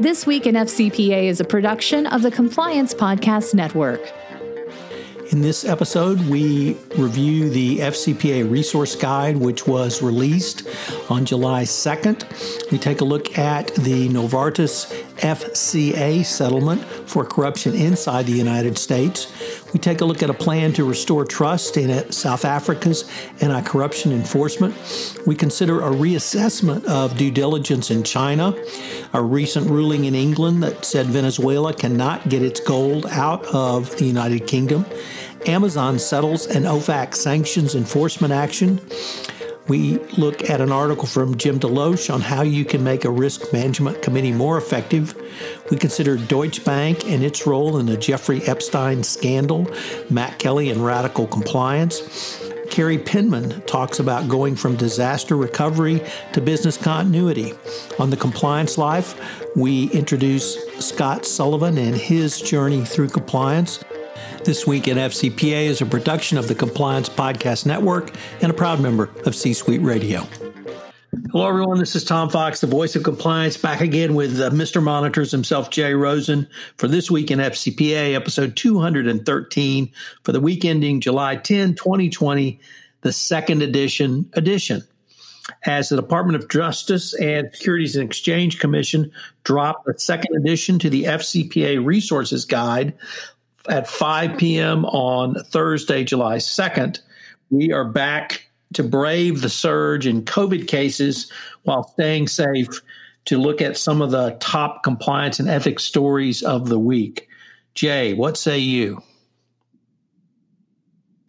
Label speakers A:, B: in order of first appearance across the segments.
A: This Week in FCPA is a production of the Compliance Podcast Network.
B: In this episode, we review the FCPA Resource Guide, which was released on July 2nd. We take a look at the Novartis FCA settlement for corruption inside the United States. We take a look at a plan to restore trust in South Africa's anti corruption enforcement. We consider a reassessment of due diligence in China, a recent ruling in England that said Venezuela cannot get its gold out of the United Kingdom. Amazon settles an OFAC sanctions enforcement action. We look at an article from Jim DeLoach on how you can make a risk management committee more effective. We consider Deutsche Bank and its role in the Jeffrey Epstein scandal, Matt Kelly and radical compliance. Carrie Penman talks about going from disaster recovery to business continuity. On the compliance life, we introduce Scott Sullivan and his journey through compliance. This Week in FCPA is a production of the Compliance Podcast Network and a proud member of C Suite Radio. Hello, everyone. This is Tom Fox, the voice of compliance, back again with uh, Mr. Monitors himself, Jay Rosen, for This Week in FCPA, episode 213 for the week ending July 10, 2020, the second edition edition. As the Department of Justice and Securities and Exchange Commission dropped the second edition to the FCPA Resources Guide at 5 p.m. on Thursday, July 2nd. We are back to brave the surge in COVID cases while staying safe to look at some of the top compliance and ethics stories of the week. Jay, what say you?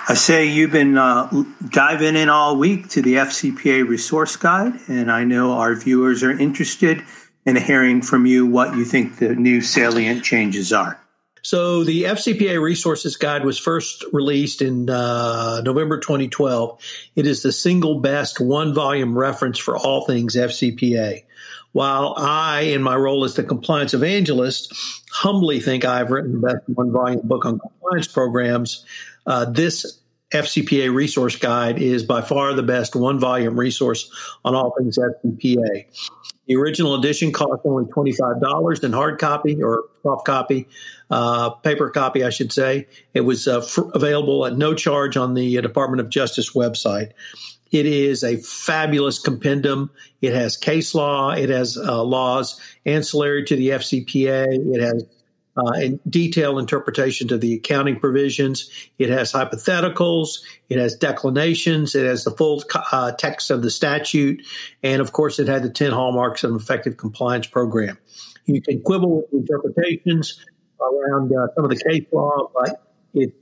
C: I say you've been uh, diving in all week to the FCPA resource guide, and I know our viewers are interested in hearing from you what you think the new salient changes are.
B: So the FCPA Resources Guide was first released in uh, November 2012. It is the single best one volume reference for all things FCPA. While I, in my role as the compliance evangelist, humbly think I've written the best one volume book on compliance programs, uh, this FCPA resource guide is by far the best one volume resource on all things FCPA. The original edition cost only $25 in hard copy or soft copy, uh, paper copy, I should say. It was uh, f- available at no charge on the uh, Department of Justice website. It is a fabulous compendium. It has case law, it has uh, laws ancillary to the FCPA, it has uh, in detailed interpretations of the accounting provisions. It has hypotheticals, it has declinations, it has the full text of the statute, and of course, it had the 10 hallmarks of an effective compliance program. You can quibble with interpretations around uh, some of the case law, but it's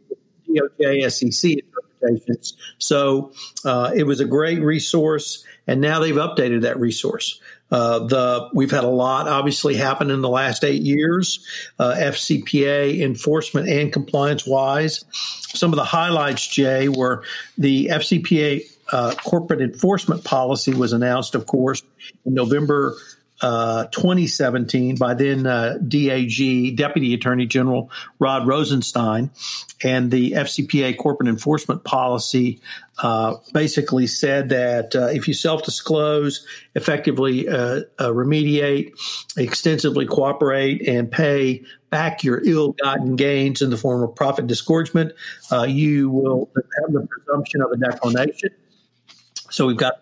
B: DOJ, SEC interpretations. So uh, it was a great resource, and now they've updated that resource. Uh, the we've had a lot obviously happen in the last eight years, uh, FCPA enforcement and compliance wise. Some of the highlights, Jay, were the FCPA uh, corporate enforcement policy was announced, of course, in November uh, 2017 by then uh, DAG, Deputy Attorney General Rod Rosenstein. And the FCPA corporate enforcement policy uh, basically said that uh, if you self disclose, effectively uh, uh, remediate, extensively cooperate, and pay back your ill gotten gains in the form of profit disgorgement, you will have the presumption of a declination. So we've got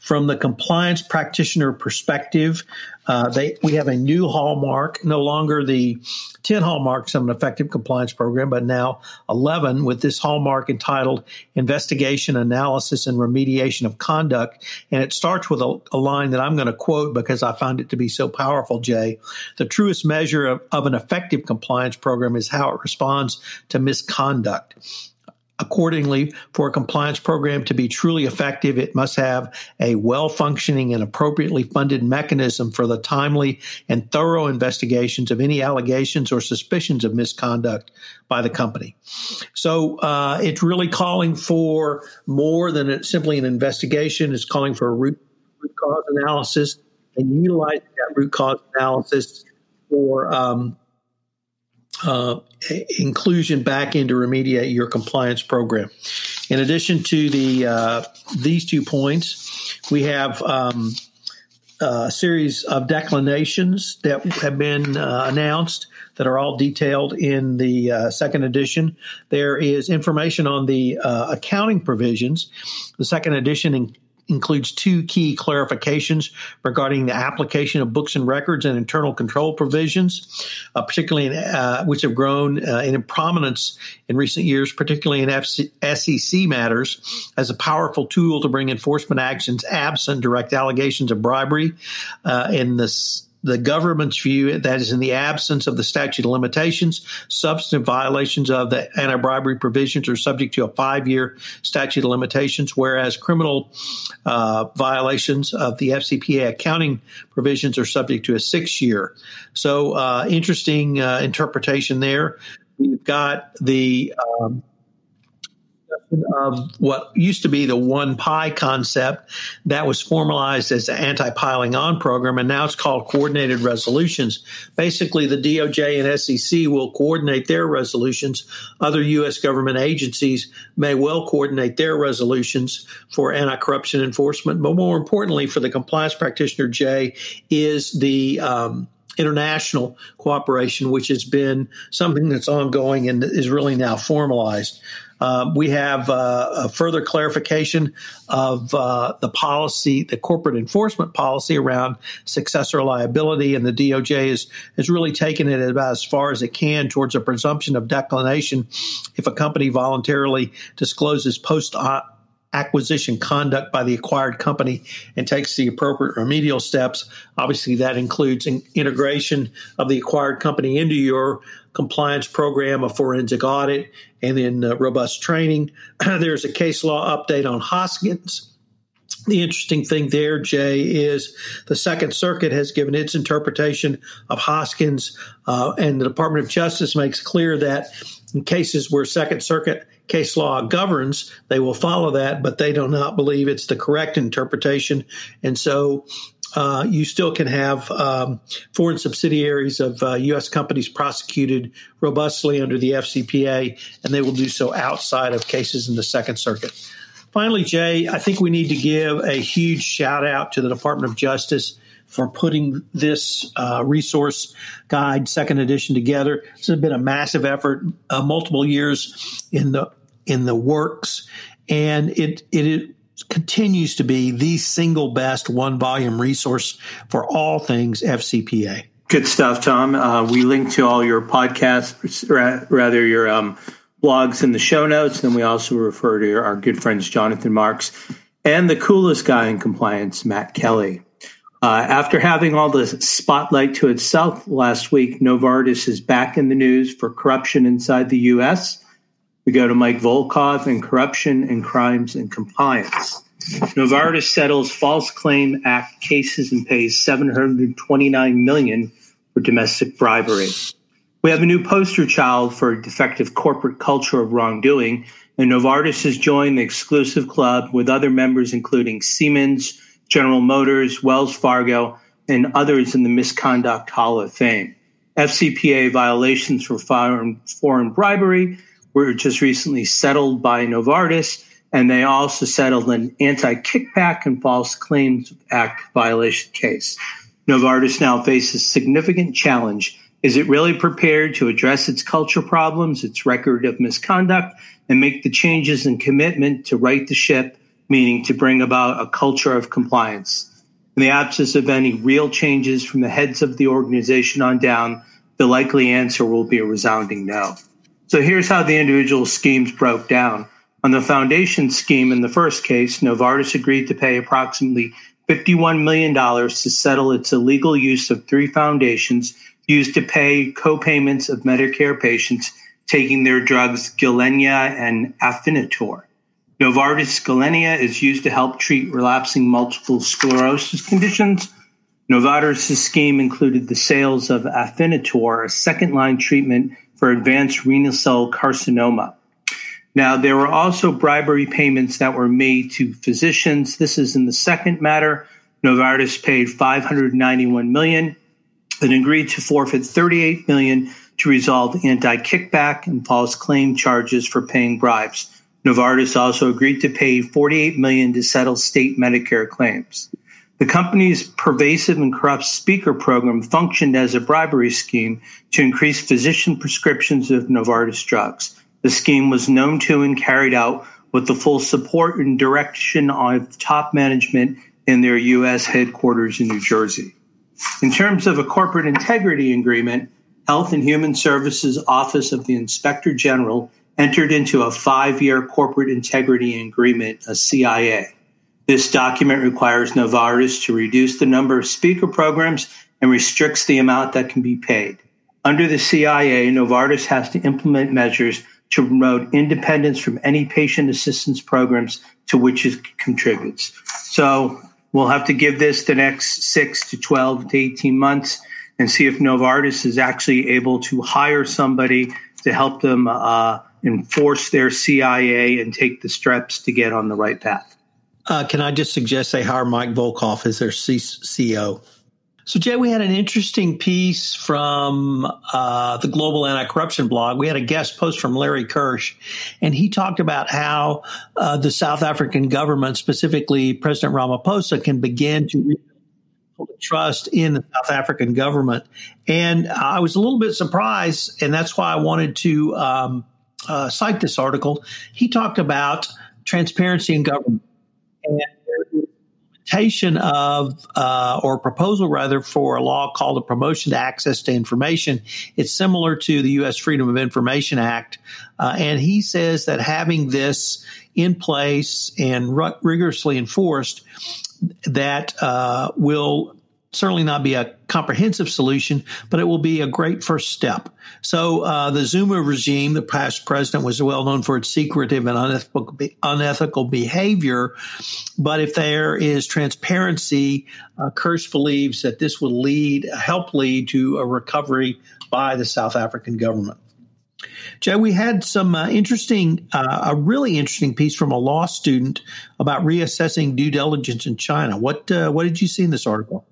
B: from the compliance practitioner perspective, uh, they, we have a new hallmark, no longer the 10 hallmarks of an effective compliance program, but now 11 with this hallmark entitled Investigation, Analysis, and Remediation of Conduct. And it starts with a, a line that I'm going to quote because I find it to be so powerful, Jay. The truest measure of, of an effective compliance program is how it responds to misconduct. Accordingly, for a compliance program to be truly effective, it must have a well functioning and appropriately funded mechanism for the timely and thorough investigations of any allegations or suspicions of misconduct by the company. So uh, it's really calling for more than simply an investigation, it's calling for a root, root cause analysis and utilizing that root cause analysis for. Um, uh, inclusion back into remediate your compliance program. In addition to the uh, these two points, we have um, a series of declinations that have been uh, announced that are all detailed in the uh, second edition. There is information on the uh, accounting provisions. The second edition in- includes two key clarifications regarding the application of books and records and internal control provisions, uh, particularly in, uh, which have grown uh, in prominence in recent years, particularly in FC- SEC matters, as a powerful tool to bring enforcement actions absent direct allegations of bribery. Uh, in this the government's view that is in the absence of the statute of limitations, substantive violations of the anti bribery provisions are subject to a five year statute of limitations, whereas criminal uh, violations of the FCPA accounting provisions are subject to a six year. So, uh, interesting uh, interpretation there. We've got the um, of what used to be the one pi concept that was formalized as the anti-piling on program and now it's called coordinated resolutions basically the doj and sec will coordinate their resolutions other u.s government agencies may well coordinate their resolutions for anti-corruption enforcement but more importantly for the compliance practitioner jay is the um, international cooperation, which has been something that's ongoing and is really now formalized. Uh, we have uh, a further clarification of uh, the policy, the corporate enforcement policy around successor liability, and the DOJ is, has really taken it about as far as it can towards a presumption of declination if a company voluntarily discloses post acquisition conduct by the acquired company and takes the appropriate remedial steps. Obviously, that includes integration of the acquired company into your compliance program, a forensic audit, and then uh, robust training. There's a case law update on Hoskins. The interesting thing there, Jay, is the Second Circuit has given its interpretation of Hoskins, uh, and the Department of Justice makes clear that in cases where Second Circuit case law governs, they will follow that, but they do not believe it's the correct interpretation. And so uh, you still can have um, foreign subsidiaries of uh, U.S. companies prosecuted robustly under the FCPA, and they will do so outside of cases in the Second Circuit. Finally, Jay, I think we need to give a huge shout out to the Department of Justice for putting this uh, resource guide, second edition, together. This has been a massive effort, uh, multiple years in the in the works, and it it continues to be the single best one volume resource for all things FCPA.
C: Good stuff, Tom. Uh, we link to all your podcasts, rather your um, blogs in the show notes. And we also refer to our good friends, Jonathan Marks and the coolest guy in compliance, Matt Kelly. Uh, after having all the spotlight to itself last week, Novartis is back in the news for corruption inside the U.S. We go to Mike Volkov and corruption and crimes and compliance. Novartis settles false claim act cases and pays 729 million for domestic bribery. We have a new poster child for a defective corporate culture of wrongdoing, and Novartis has joined the exclusive club with other members including Siemens, General Motors, Wells Fargo, and others in the Misconduct Hall of Fame. FCPA violations for foreign, foreign bribery were just recently settled by Novartis, and they also settled an anti kickback and false claims act violation case. Novartis now faces significant challenge. Is it really prepared to address its culture problems, its record of misconduct, and make the changes and commitment to right the ship meaning to bring about a culture of compliance. In the absence of any real changes from the heads of the organization on down, the likely answer will be a resounding no. So here's how the individual schemes broke down. On the foundation scheme in the first case, Novartis agreed to pay approximately $51 million to settle its illegal use of three foundations used to pay co-payments of Medicare patients taking their drugs Gilenya and Afinitor. Novartis Gilenya is used to help treat relapsing multiple sclerosis conditions. Novartis' scheme included the sales of Afinitor, a second line treatment for advanced renal cell carcinoma. Now, there were also bribery payments that were made to physicians. This is in the second matter. Novartis paid 591 million and agreed to forfeit 38 million to resolve anti-kickback and false claim charges for paying bribes. Novartis also agreed to pay 48 million to settle state Medicare claims. The company's pervasive and corrupt speaker program functioned as a bribery scheme to increase physician prescriptions of Novartis drugs. The scheme was known to and carried out with the full support and direction of top management in their U.S. headquarters in New Jersey. In terms of a corporate integrity agreement, Health and Human Services Office of the Inspector General entered into a five year corporate integrity agreement, a CIA. This document requires Novartis to reduce the number of speaker programs and restricts the amount that can be paid. Under the CIA, Novartis has to implement measures to promote independence from any patient assistance programs to which it contributes. So we'll have to give this the next six to 12 to 18 months and see if Novartis is actually able to hire somebody to help them uh, enforce their CIA and take the steps to get on the right path.
B: Uh, can I just suggest they hire Mike Volkov as their CEO? So, Jay, we had an interesting piece from uh, the Global Anti Corruption blog. We had a guest post from Larry Kirsch, and he talked about how uh, the South African government, specifically President Ramaphosa, can begin to trust in the South African government. And I was a little bit surprised, and that's why I wanted to um, uh, cite this article. He talked about transparency in government. And implementation of uh, or proposal rather for a law called the promotion to access to information. It's similar to the u.s freedom of information act uh, and he says that having this in place and rigorously enforced that uh, will certainly not be a comprehensive solution, but it will be a great first step. So uh, the Zuma regime, the past president, was well known for its secretive and unethical, unethical behavior. But if there is transparency, uh, Kirsch believes that this will lead, help lead to a recovery by the South African government. Joe, we had some uh, interesting, uh, a really interesting piece from a law student about reassessing due diligence in China. What uh, what did you see in this article?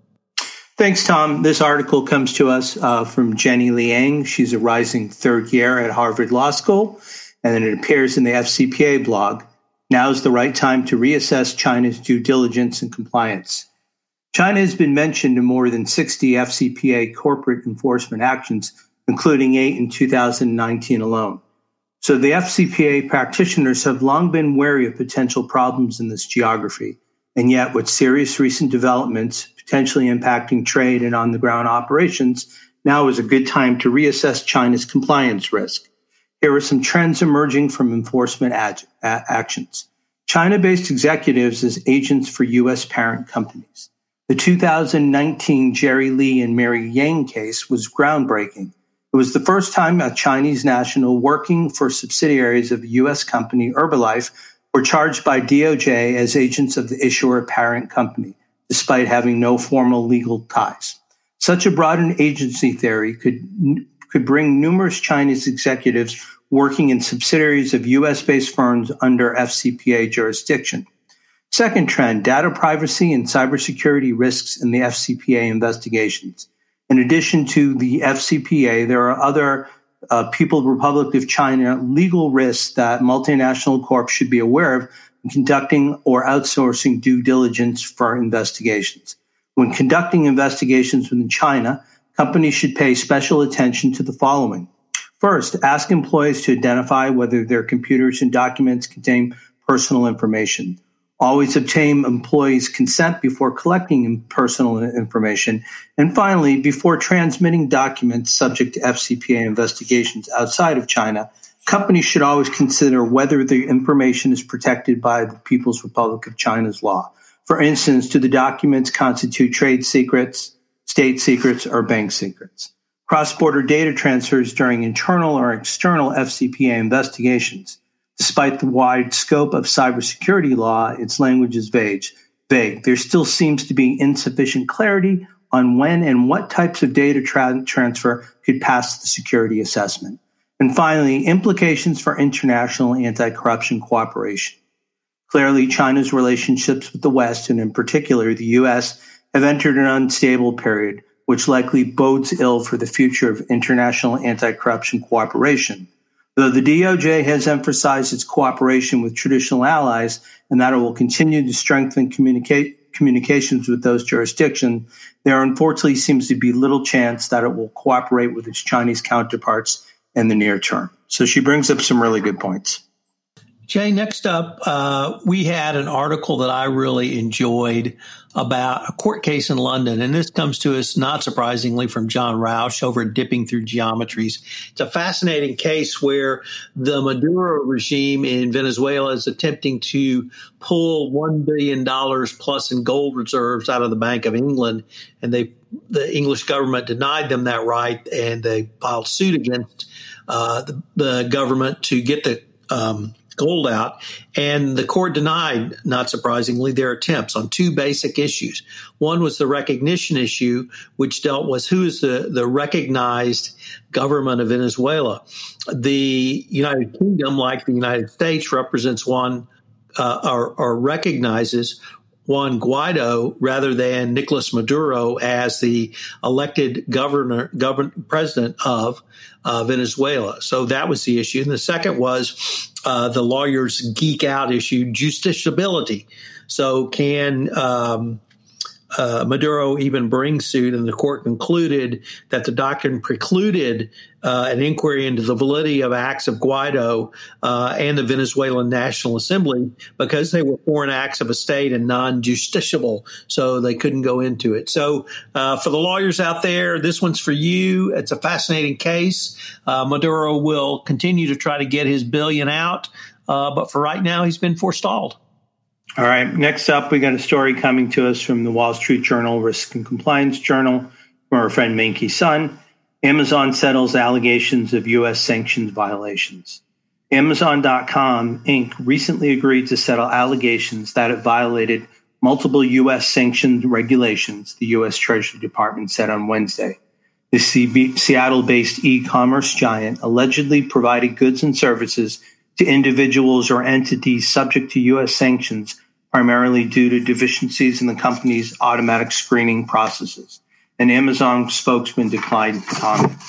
C: Thanks, Tom. This article comes to us uh, from Jenny Liang. She's a rising third year at Harvard Law School, and then it appears in the FCPA blog. Now is the right time to reassess China's due diligence and compliance. China has been mentioned in more than 60 FCPA corporate enforcement actions, including eight in 2019 alone. So the FCPA practitioners have long been wary of potential problems in this geography. And yet, with serious recent developments, potentially impacting trade and on the ground operations, now is a good time to reassess China's compliance risk. Here are some trends emerging from enforcement ad- a- actions. China based executives as agents for U.S. parent companies. The 2019 Jerry Li and Mary Yang case was groundbreaking. It was the first time a Chinese national working for subsidiaries of a U.S. company, Herbalife, were charged by DOJ as agents of the issuer parent company despite having no formal legal ties. Such a broadened agency theory could, could bring numerous Chinese executives working in subsidiaries of US based firms under FCPA jurisdiction. Second trend data privacy and cybersecurity risks in the FCPA investigations. In addition to the FCPA, there are other uh, People's Republic of China legal risks that multinational corps should be aware of conducting or outsourcing due diligence for investigations. When conducting investigations within China, companies should pay special attention to the following. First, ask employees to identify whether their computers and documents contain personal information. Always obtain employees' consent before collecting personal information. And finally, before transmitting documents subject to FCPA investigations outside of China, companies should always consider whether the information is protected by the People's Republic of China's law. For instance, do the documents constitute trade secrets, state secrets, or bank secrets? cross border data transfers during internal or external FCPA investigations. Despite the wide scope of cybersecurity law, its language is vague. vague. There still seems to be insufficient clarity on when and what types of data tra- transfer could pass the security assessment. And finally, implications for international anti corruption cooperation. Clearly, China's relationships with the West, and in particular the US, have entered an unstable period, which likely bodes ill for the future of international anti corruption cooperation. Though the DOJ has emphasized its cooperation with traditional allies and that it will continue to strengthen communicate, communications with those jurisdictions, there unfortunately seems to be little chance that it will cooperate with its Chinese counterparts in the near term. So she brings up some really good points.
B: Jay, next up, uh, we had an article that I really enjoyed about a court case in London. And this comes to us, not surprisingly, from John Roush over Dipping Through Geometries. It's a fascinating case where the Maduro regime in Venezuela is attempting to pull $1 billion plus in gold reserves out of the Bank of England. And they, the English government denied them that right. And they filed suit against uh, the, the government to get the um, gold out. And the court denied, not surprisingly, their attempts on two basic issues. One was the recognition issue, which dealt with who is the, the recognized government of Venezuela. The United Kingdom, like the United States, represents one uh, or, or recognizes Juan Guaido rather than Nicolas Maduro as the elected governor, govern, president of uh, Venezuela. So that was the issue. And the second was uh, the lawyers geek out issue, justiciability. So can um, uh, Maduro even bring suit, and the court concluded that the doctrine precluded uh, an inquiry into the validity of acts of Guaido uh, and the Venezuelan National Assembly because they were foreign acts of a state and non-justiciable, so they couldn't go into it. So, uh, for the lawyers out there, this one's for you. It's a fascinating case. Uh, Maduro will continue to try to get his billion out, uh, but for right now, he's been forestalled.
C: All right. Next up, we got a story coming to us from the Wall Street Journal Risk and Compliance Journal from our friend Mengqi Sun. Amazon settles allegations of U.S. sanctions violations. Amazon.com Inc. recently agreed to settle allegations that it violated multiple U.S. sanctioned regulations, the U.S. Treasury Department said on Wednesday. The Seattle based e commerce giant allegedly provided goods and services to individuals or entities subject to U.S. sanctions primarily due to deficiencies in the company's automatic screening processes. An Amazon spokesman declined to comment.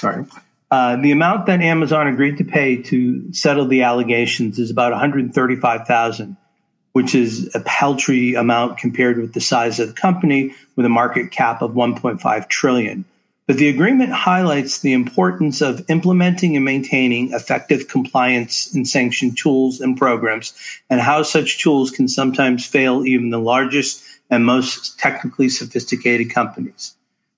C: Sorry. Uh, the amount that Amazon agreed to pay to settle the allegations is about 135,000, which is a paltry amount compared with the size of the company with a market cap of 1.5 trillion. But the agreement highlights the importance of implementing and maintaining effective compliance and sanction tools and programs, and how such tools can sometimes fail even the largest and most technically sophisticated companies.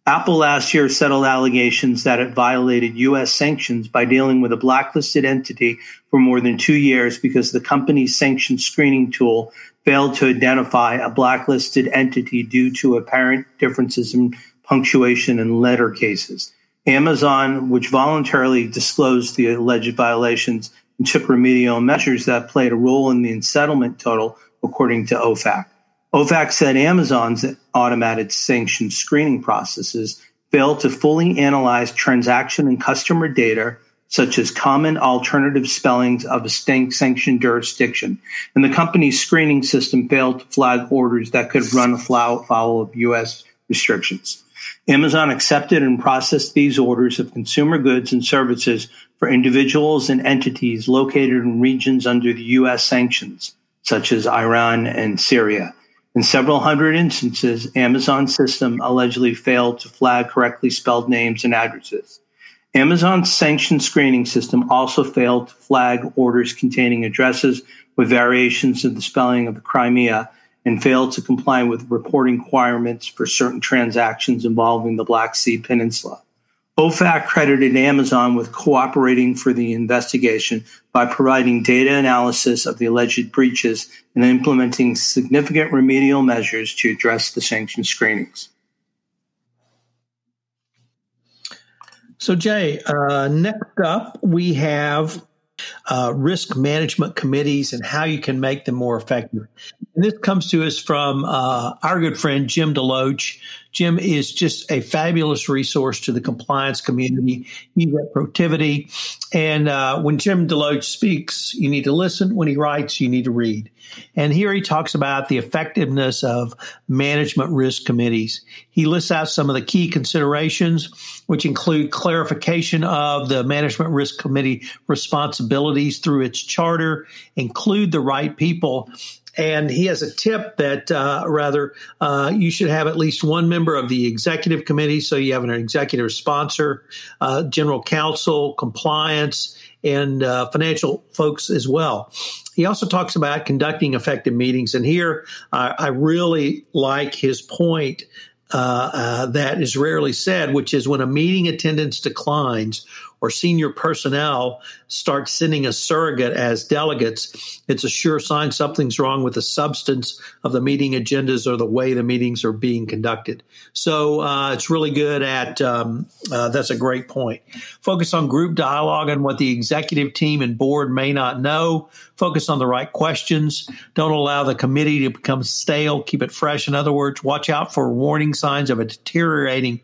C: Apple last year settled allegations that it violated U.S. sanctions by dealing with a blacklisted entity for more than two years because the company's sanction screening tool failed to identify a blacklisted entity due to apparent differences in punctuation, and letter cases. Amazon, which voluntarily disclosed the alleged violations and took remedial measures that played a role in the settlement total, according to OFAC. OFAC said Amazon's automated sanction screening processes failed to fully analyze transaction and customer data, such as common alternative spellings of a sanctioned jurisdiction. And the company's screening system failed to flag orders that could run afoul of U.S. restrictions. Amazon accepted and processed these orders of consumer goods and services for individuals and entities located in regions under the U.S. sanctions, such as Iran and Syria. In several hundred instances, Amazon's system allegedly failed to flag correctly spelled names and addresses. Amazon's sanction screening system also failed to flag orders containing addresses with variations in the spelling of the Crimea and failed to comply with reporting requirements for certain transactions involving the Black Sea Peninsula. OFAC credited Amazon with cooperating for the investigation by providing data analysis of the alleged breaches and implementing significant remedial measures to address the sanction screenings.
B: So, Jay, uh, next up, we have uh, risk management committees and how you can make them more effective. And this comes to us from uh, our good friend Jim DeLoach. Jim is just a fabulous resource to the compliance community. He's at Protiviti. And uh, when Jim DeLoach speaks, you need to listen. When he writes, you need to read. And here he talks about the effectiveness of management risk committees. He lists out some of the key considerations, which include clarification of the management risk committee responsibilities through its charter, include the right people, and he has a tip that uh, rather uh, you should have at least one member of the executive committee. So you have an executive sponsor, uh, general counsel, compliance, and uh, financial folks as well. He also talks about conducting effective meetings. And here I really like his point uh, uh, that is rarely said, which is when a meeting attendance declines or senior personnel start sending a surrogate as delegates, it's a sure sign something's wrong with the substance of the meeting agendas or the way the meetings are being conducted. So uh, it's really good at um, uh, that's a great point. Focus on group dialogue and what the executive team and board may not know. Focus on the right questions. Don't allow the committee to become stale. Keep it fresh. In other words, watch out for warning signs of a deteriorating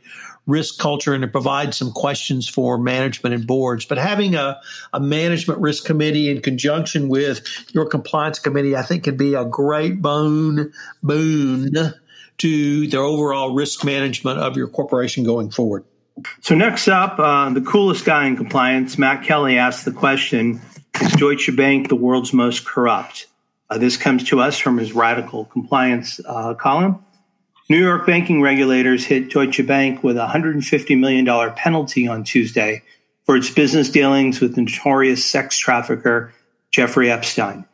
B: risk culture and to provide some questions for management and boards. But having a, a management risk committee in conjunction with your compliance committee, I think could be a great boon boon to the overall risk management of your corporation going forward.
C: So next up, uh, the coolest guy in compliance, Matt Kelly, asked the question: Is Deutsche Bank the world's most corrupt? Uh, this comes to us from his radical compliance uh, column. New York banking regulators hit Deutsche Bank with a $150 million penalty on Tuesday for its business dealings with notorious sex trafficker Jeffrey Epstein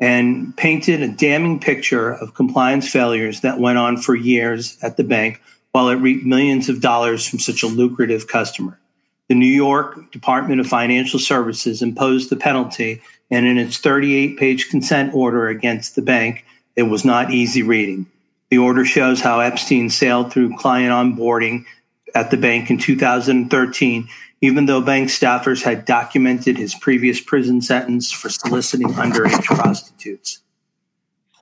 C: and painted a damning picture of compliance failures that went on for years at the bank while it reaped millions of dollars from such a lucrative customer. The New York Department of Financial Services imposed the penalty, and in its 38 page consent order against the bank, it was not easy reading. The order shows how Epstein sailed through client onboarding at the bank in 2013, even though bank staffers had documented his previous prison sentence for soliciting underage prostitutes.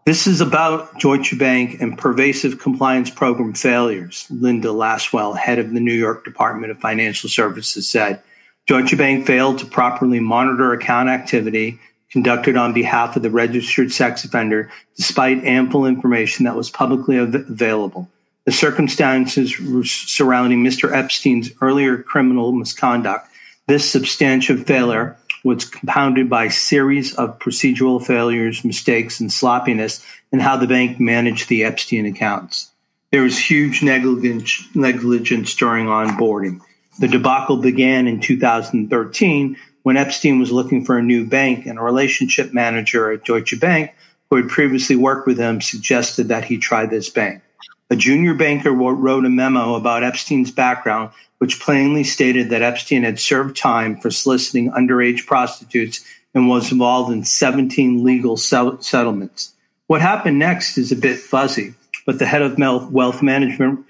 C: This is about Deutsche Bank and pervasive compliance program failures, Linda Lacewell, head of the New York Department of Financial Services, said. Deutsche Bank failed to properly monitor account activity conducted on behalf of the registered sex offender, despite ample information that was publicly av- available. The circumstances surrounding Mr. Epstein's earlier criminal misconduct, this substantial failure was compounded by a series of procedural failures, mistakes, and sloppiness in how the bank managed the Epstein accounts. There was huge negligence, negligence during onboarding. The debacle began in 2013 when Epstein was looking for a new bank and a relationship manager at Deutsche Bank who had previously worked with him suggested that he try this bank. A junior banker wrote a memo about Epstein's background, which plainly stated that Epstein had served time for soliciting underage prostitutes and was involved in 17 legal settlements. What happened next is a bit fuzzy, but the head of wealth management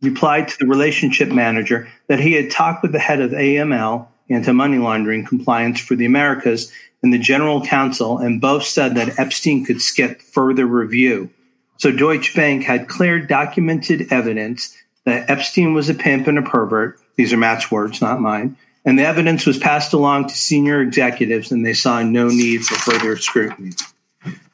C: replied to the relationship manager that he had talked with the head of AML anti money laundering compliance for the Americas and the general counsel, and both said that Epstein could skip further review. So Deutsche Bank had clear documented evidence that Epstein was a pimp and a pervert. These are Matt's words, not mine. And the evidence was passed along to senior executives, and they saw no need for further scrutiny.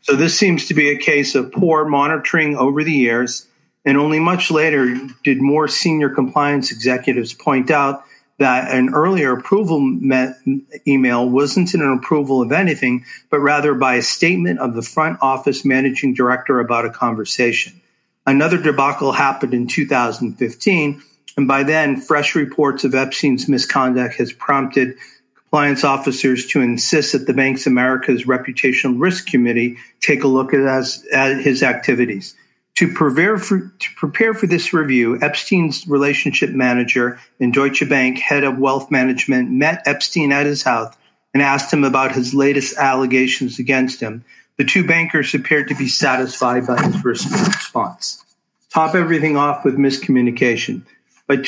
C: So this seems to be a case of poor monitoring over the years. And only much later did more senior compliance executives point out that an earlier approval email wasn't an approval of anything, but rather by a statement of the front office managing director about a conversation. Another debacle happened in 2015, and by then, fresh reports of Epstein's misconduct has prompted compliance officers to insist that the Bank's America's Reputational Risk Committee take a look at, at his activities. To prepare, for, to prepare for this review, Epstein's relationship manager in Deutsche Bank, head of wealth management, met Epstein at his house and asked him about his latest allegations against him. The two bankers appeared to be satisfied by his response. Top everything off with miscommunication. By,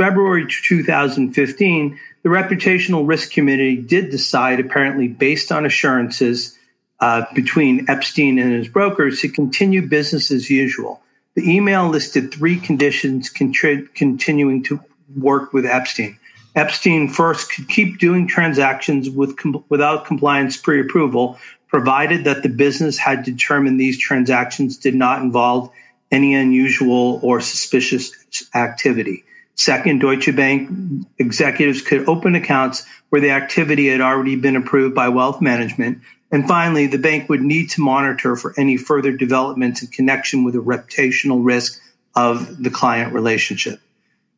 C: February 2015, the Reputational Risk Committee did decide, apparently based on assurances uh, between Epstein and his brokers, to continue business as usual. The email listed three conditions contri- continuing to work with Epstein. Epstein first could keep doing transactions with com- without compliance pre-approval, provided that the business had determined these transactions did not involve any unusual or suspicious activity. Second, Deutsche Bank executives could open accounts where the activity had already been approved by wealth management. And finally, the bank would need to monitor for any further developments in connection with the reputational risk of the client relationship.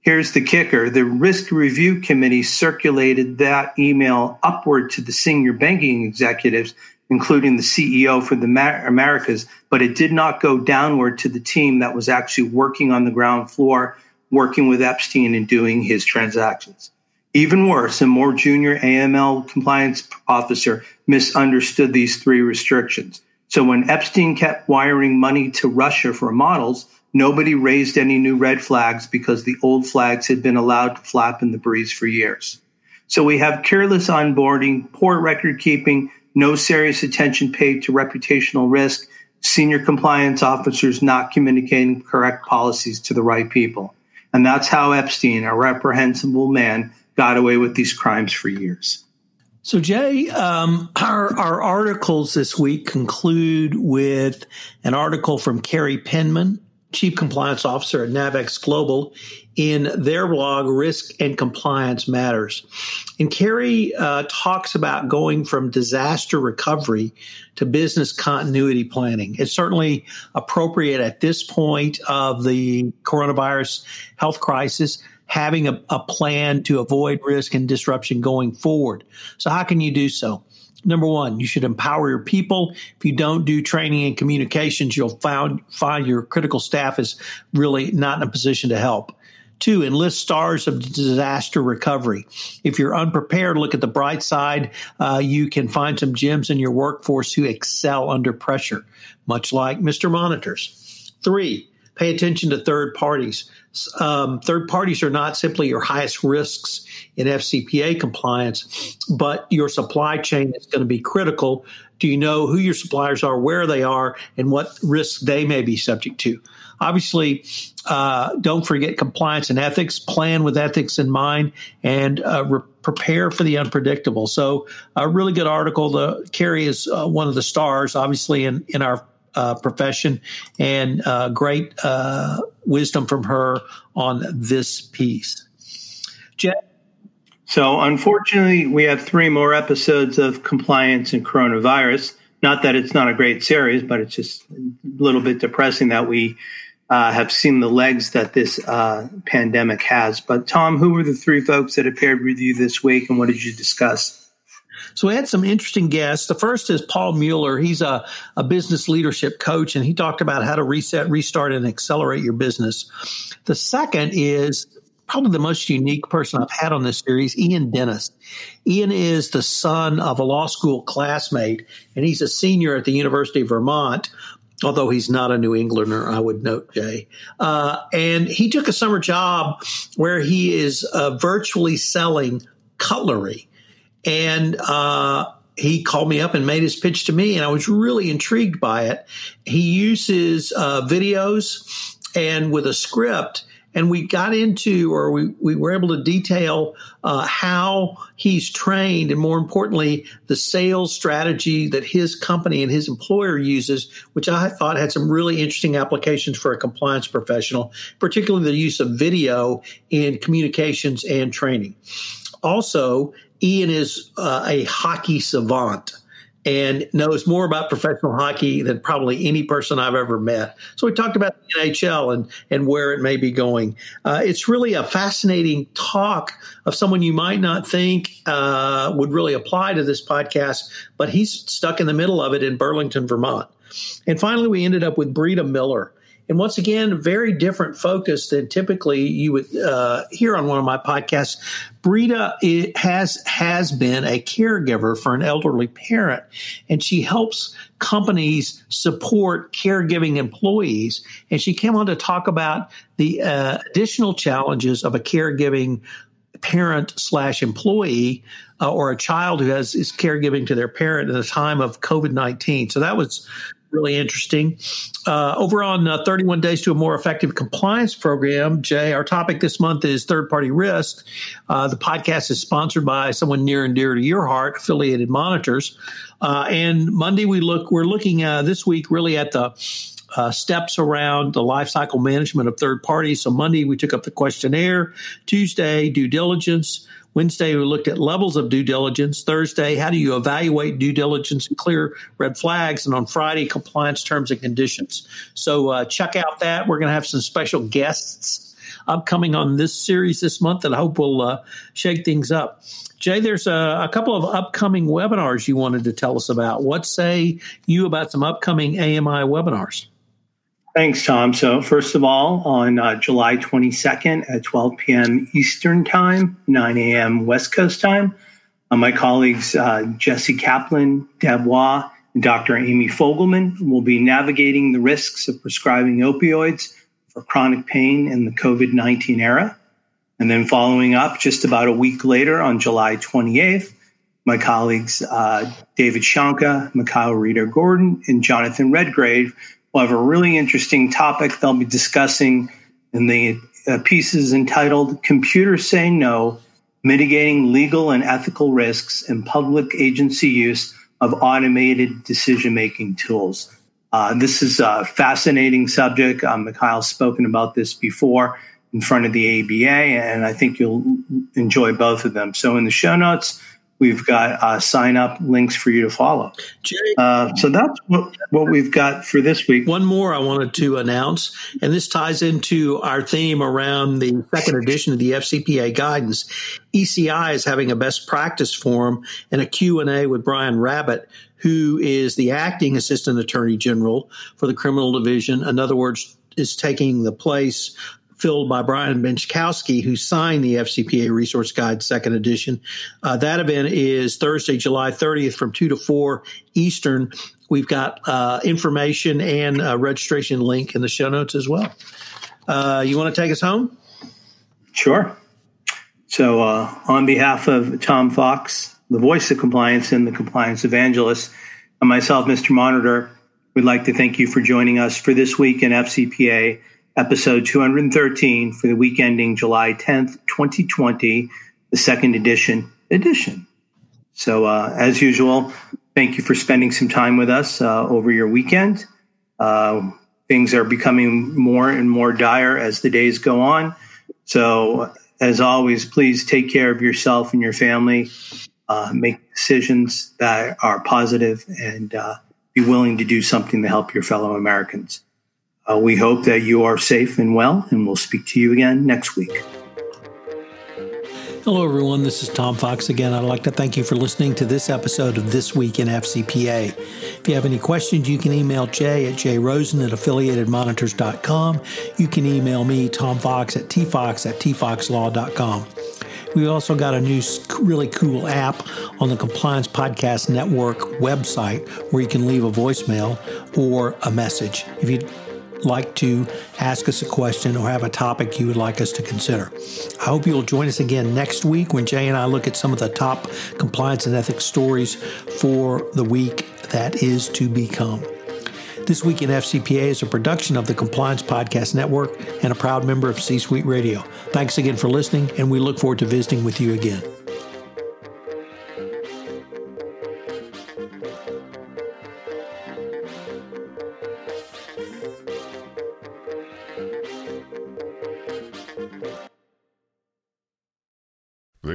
C: Here's the kicker. The risk review committee circulated that email upward to the senior banking executives, including the CEO for the Americas, but it did not go downward to the team that was actually working on the ground floor, working with Epstein and doing his transactions. Even worse, a more junior AML compliance officer misunderstood these three restrictions. So when Epstein kept wiring money to Russia for models, Nobody raised any new red flags because the old flags had been allowed to flap in the breeze for years. So we have careless onboarding, poor record keeping, no serious attention paid to reputational risk, senior compliance officers not communicating correct policies to the right people. And that's how Epstein, a reprehensible man, got away with these crimes for years.
B: So, Jay, um, our, our articles this week conclude with an article from Carrie Penman Chief Compliance Officer at Navex Global, in their blog, Risk and Compliance Matters. And Carrie uh, talks about going from disaster recovery to business continuity planning. It's certainly appropriate at this point of the coronavirus health crisis having a, a plan to avoid risk and disruption going forward. So, how can you do so? Number one, you should empower your people. If you don't do training and communications, you'll find, find your critical staff is really not in a position to help. Two, enlist stars of disaster recovery. If you're unprepared, look at the bright side. Uh, you can find some gems in your workforce who excel under pressure, much like Mr. Monitors. Three, pay attention to third parties. Um, third parties are not simply your highest risks in FCPA compliance, but your supply chain is going to be critical. Do you know who your suppliers are, where they are, and what risks they may be subject to? Obviously, uh, don't forget compliance and ethics. Plan with ethics in mind and uh, re- prepare for the unpredictable. So, a really good article. The Carrie is uh, one of the stars, obviously, in in our uh, profession, and uh, great uh, wisdom from her on this piece. Jeff?
C: So, unfortunately, we have three more episodes of compliance and coronavirus. Not that it's not a great series, but it's just a little bit depressing that we uh, have seen the legs that this uh, pandemic has. But, Tom, who were the three folks that appeared with you this week, and what did you discuss?
B: So we had some interesting guests. The first is Paul Mueller. He's a, a business leadership coach, and he talked about how to reset, restart, and accelerate your business. The second is probably the most unique person I've had on this series, Ian Dennis. Ian is the son of a law school classmate, and he's a senior at the University of Vermont. Although he's not a New Englander, I would note, Jay. Uh, and he took a summer job where he is uh, virtually selling cutlery and uh, he called me up and made his pitch to me, and I was really intrigued by it. He uses uh, videos and with a script, and we got into, or we, we were able to detail uh, how he's trained, and more importantly, the sales strategy that his company and his employer uses, which I thought had some really interesting applications for a compliance professional, particularly the use of video in communications and training. Also, Ian is uh, a hockey savant and knows more about professional hockey than probably any person I've ever met. So we talked about the NHL and and where it may be going. Uh, it's really a fascinating talk of someone you might not think uh, would really apply to this podcast, but he's stuck in the middle of it in Burlington, Vermont. And finally, we ended up with Brita Miller. And once again, very different focus than typically you would uh, hear on one of my podcasts. Brita has has been a caregiver for an elderly parent, and she helps companies support caregiving employees. And she came on to talk about the uh, additional challenges of a caregiving parent slash employee uh, or a child who has is caregiving to their parent at the time of COVID nineteen. So that was really interesting. Uh, over on uh, 31 Days to a More Effective Compliance Program, Jay, our topic this month is third party risk. Uh, the podcast is sponsored by someone near and dear to your heart, Affiliated Monitors. Uh, and Monday, we look, we're looking uh, this week really at the uh, steps around the lifecycle management of third parties. So Monday we took up the questionnaire. Tuesday, due diligence. Wednesday, we looked at levels of due diligence. Thursday, how do you evaluate due diligence and clear red flags? And on Friday, compliance terms and conditions. So uh, check out that. We're going to have some special guests upcoming on this series this month that I hope will uh, shake things up. Jay, there's a, a, couple of upcoming webinars you wanted to tell us about. What say you about some upcoming AMI webinars?
C: Thanks, Tom. So, first of all, on uh, July 22nd at 12 p.m. Eastern Time, 9 a.m. West Coast Time, uh, my colleagues uh, Jesse Kaplan, Deb Waugh, and Dr. Amy Fogelman will be navigating the risks of prescribing opioids for chronic pain in the COVID 19 era. And then, following up just about a week later on July 28th, my colleagues uh, David Shonka, Mikhail Reider-Gordon, and Jonathan Redgrave We'll have a really interesting topic they'll be discussing in the uh, pieces entitled Computers Say No Mitigating Legal and Ethical Risks in Public Agency Use of Automated Decision Making Tools. Uh, this is a fascinating subject. Um, Mikhail's spoken about this before in front of the ABA, and I think you'll enjoy both of them. So, in the show notes, we've got uh, sign up links for you to follow. Uh, so that's what, what we've got for this week.
B: One more I wanted to announce, and this ties into our theme around the second edition of the FCPA guidance. ECI is having a best practice forum and a Q&A with Brian Rabbitt, who is the acting assistant attorney general for the criminal division. In other words, is taking the place filled by Brian Benczkowski, who signed the FCPA Resource Guide Second Edition. Uh, that event is Thursday, July 30th from 2 to 4 Eastern. We've got uh, information and registration link in the show notes as well. Uh, you want to take us home?
C: Sure. So, uh, on behalf of Tom Fox, the voice of compliance and the compliance evangelist, and myself, Mr. Monitor, we'd like to thank you for joining us for this week in FCPA episode 213 for the week ending July 10th, 2020, the second edition edition. So, uh, as usual, thank you for spending some time with us uh, over your weekend. Uh, things are becoming more and more dire as the days go on. So, as always, please take care of yourself and your family. Uh, make decisions that are positive and uh, be willing to do something to help your fellow Americans. Uh, we hope that you are safe and well, and we'll speak to you again next week.
B: Hello, everyone. This is Tom Fox again. I'd like to thank you for listening to this episode of This Week in FCPA. If you have any questions, you can email Jay at jrosen at affiliatedmonitors.com. You can email me, Tom Fox, at tfox at tfoxlaw.com. We also got a new really cool app on the Compliance Podcast Network website where you can leave a voicemail or a message. If you like to ask us a question or have a topic you would like us to consider. I hope you'll join us again next week when Jay and I look at some of the top compliance and ethics stories for the week that is to become. This Week in FCPA is a production of the Compliance Podcast Network and a proud member of C Suite Radio. Thanks again for listening, and we look forward to visiting with you again.